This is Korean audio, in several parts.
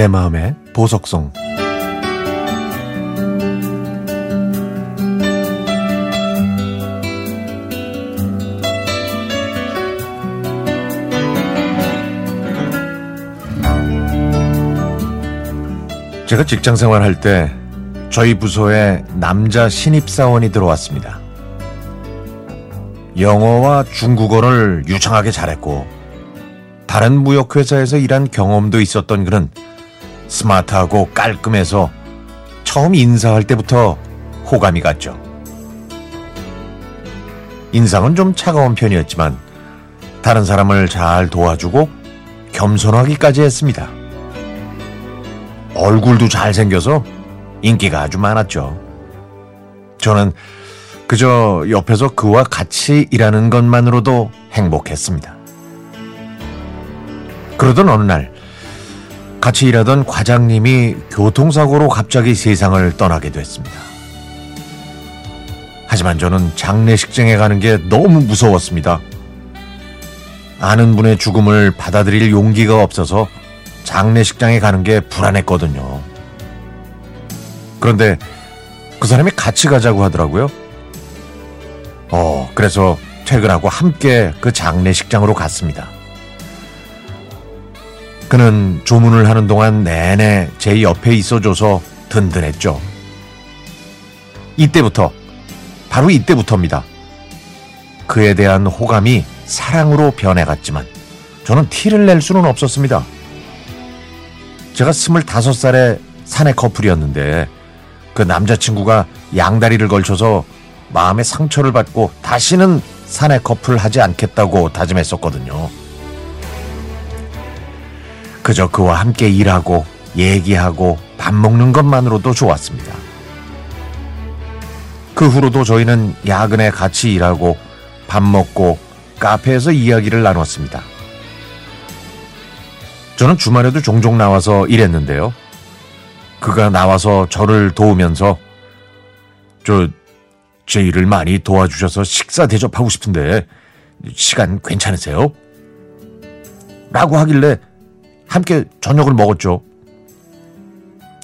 내 마음의 보석성 제가 직장 생활할 때 저희 부서에 남자 신입사원이 들어왔습니다. 영어와 중국어를 유창하게 잘했고 다른 무역회사에서 일한 경험도 있었던 그는 스마트하고 깔끔해서 처음 인사할 때부터 호감이 갔죠. 인상은 좀 차가운 편이었지만 다른 사람을 잘 도와주고 겸손하기까지 했습니다. 얼굴도 잘생겨서 인기가 아주 많았죠. 저는 그저 옆에서 그와 같이 일하는 것만으로도 행복했습니다. 그러던 어느 날 같이 일하던 과장님이 교통사고로 갑자기 세상을 떠나게 됐습니다. 하지만 저는 장례식장에 가는 게 너무 무서웠습니다. 아는 분의 죽음을 받아들일 용기가 없어서 장례식장에 가는 게 불안했거든요. 그런데 그 사람이 같이 가자고 하더라고요. 어, 그래서 퇴근하고 함께 그 장례식장으로 갔습니다. 그는 조문을 하는 동안 내내 제 옆에 있어줘서 든든했죠. 이때부터, 바로 이때부터입니다. 그에 대한 호감이 사랑으로 변해갔지만 저는 티를 낼 수는 없었습니다. 제가 스물다섯 살에 사내 커플이었는데 그 남자친구가 양다리를 걸쳐서 마음의 상처를 받고 다시는 사내 커플 하지 않겠다고 다짐했었거든요. 그저 그와 함께 일하고 얘기하고 밥 먹는 것만으로도 좋았습니다. 그 후로도 저희는 야근에 같이 일하고 밥 먹고 카페에서 이야기를 나눴습니다. 저는 주말에도 종종 나와서 일했는데요. 그가 나와서 저를 도우면서 저 제 일을 많이 도와주셔서 식사 대접하고 싶은데 시간 괜찮으세요? 라고 하길래 함께 저녁을 먹었죠.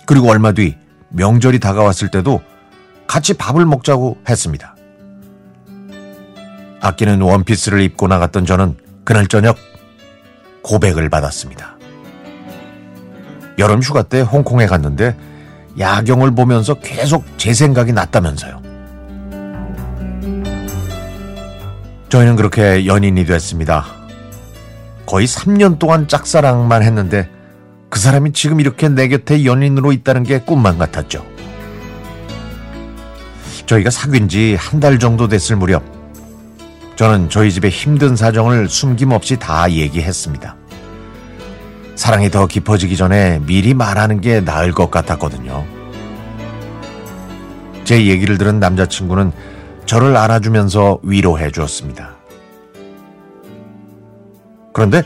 그리고 얼마 뒤 명절이 다가왔을 때도 같이 밥을 먹자고 했습니다. 아끼는 원피스를 입고 나갔던 저는 그날 저녁 고백을 받았습니다. 여름 휴가 때 홍콩에 갔는데 야경을 보면서 계속 제 생각이 났다면서요. 저희는 그렇게 연인이 됐습니다. 거의 3년 동안 짝사랑만 했는데 그 사람이 지금 이렇게 내 곁에 연인으로 있다는 게 꿈만 같았죠. 저희가 사귄 지 한 달 정도 됐을 무렵 저는 저희 집의 힘든 사정을 숨김없이 다 얘기했습니다. 사랑이 더 깊어지기 전에 미리 말하는 게 나을 것 같았거든요. 제 얘기를 들은 남자친구는 저를 안아주면서 위로해 주었습니다. 그런데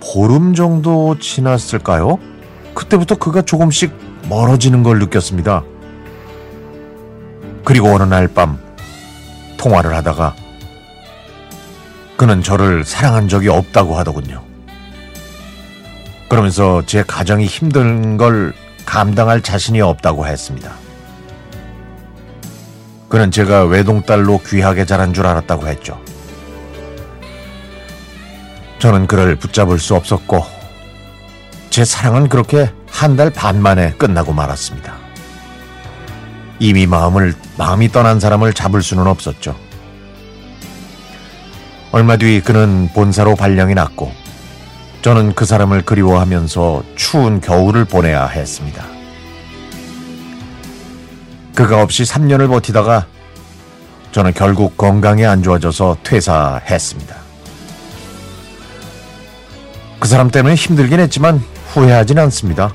보름 정도 지났을까요? 그때부터 그가 조금씩 멀어지는 걸 느꼈습니다. 그리고 어느 날 밤 통화를 하다가 그는 저를 사랑한 적이 없다고 하더군요. 그러면서 제 가정이 힘든 걸 감당할 자신이 없다고 했습니다. 그는 제가 외동딸로 귀하게 자란 줄 알았다고 했죠. 저는 그를 붙잡을 수 없었고, 제 사랑은 그렇게 한 달 반 만에 끝나고 말았습니다. 이미 마음을, 마음이 떠난 사람을 잡을 수는 없었죠. 얼마 뒤 그는 본사로 발령이 났고, 저는 그 사람을 그리워하면서 추운 겨울을 보내야 했습니다. 그가 없이 3년을 버티다가 저는 결국 건강이 안 좋아져서 퇴사했습니다. 그 사람 때문에 힘들긴 했지만 후회하진 않습니다.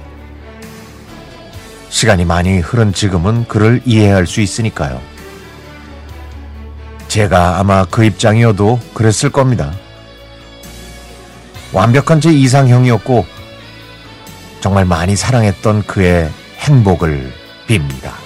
시간이 많이 흐른 지금은 그를 이해할 수 있으니까요. 제가 아마 그 입장이어도 그랬을 겁니다. 완벽한 제 이상형이었고 정말 많이 사랑했던 그의 행복을 빕니다.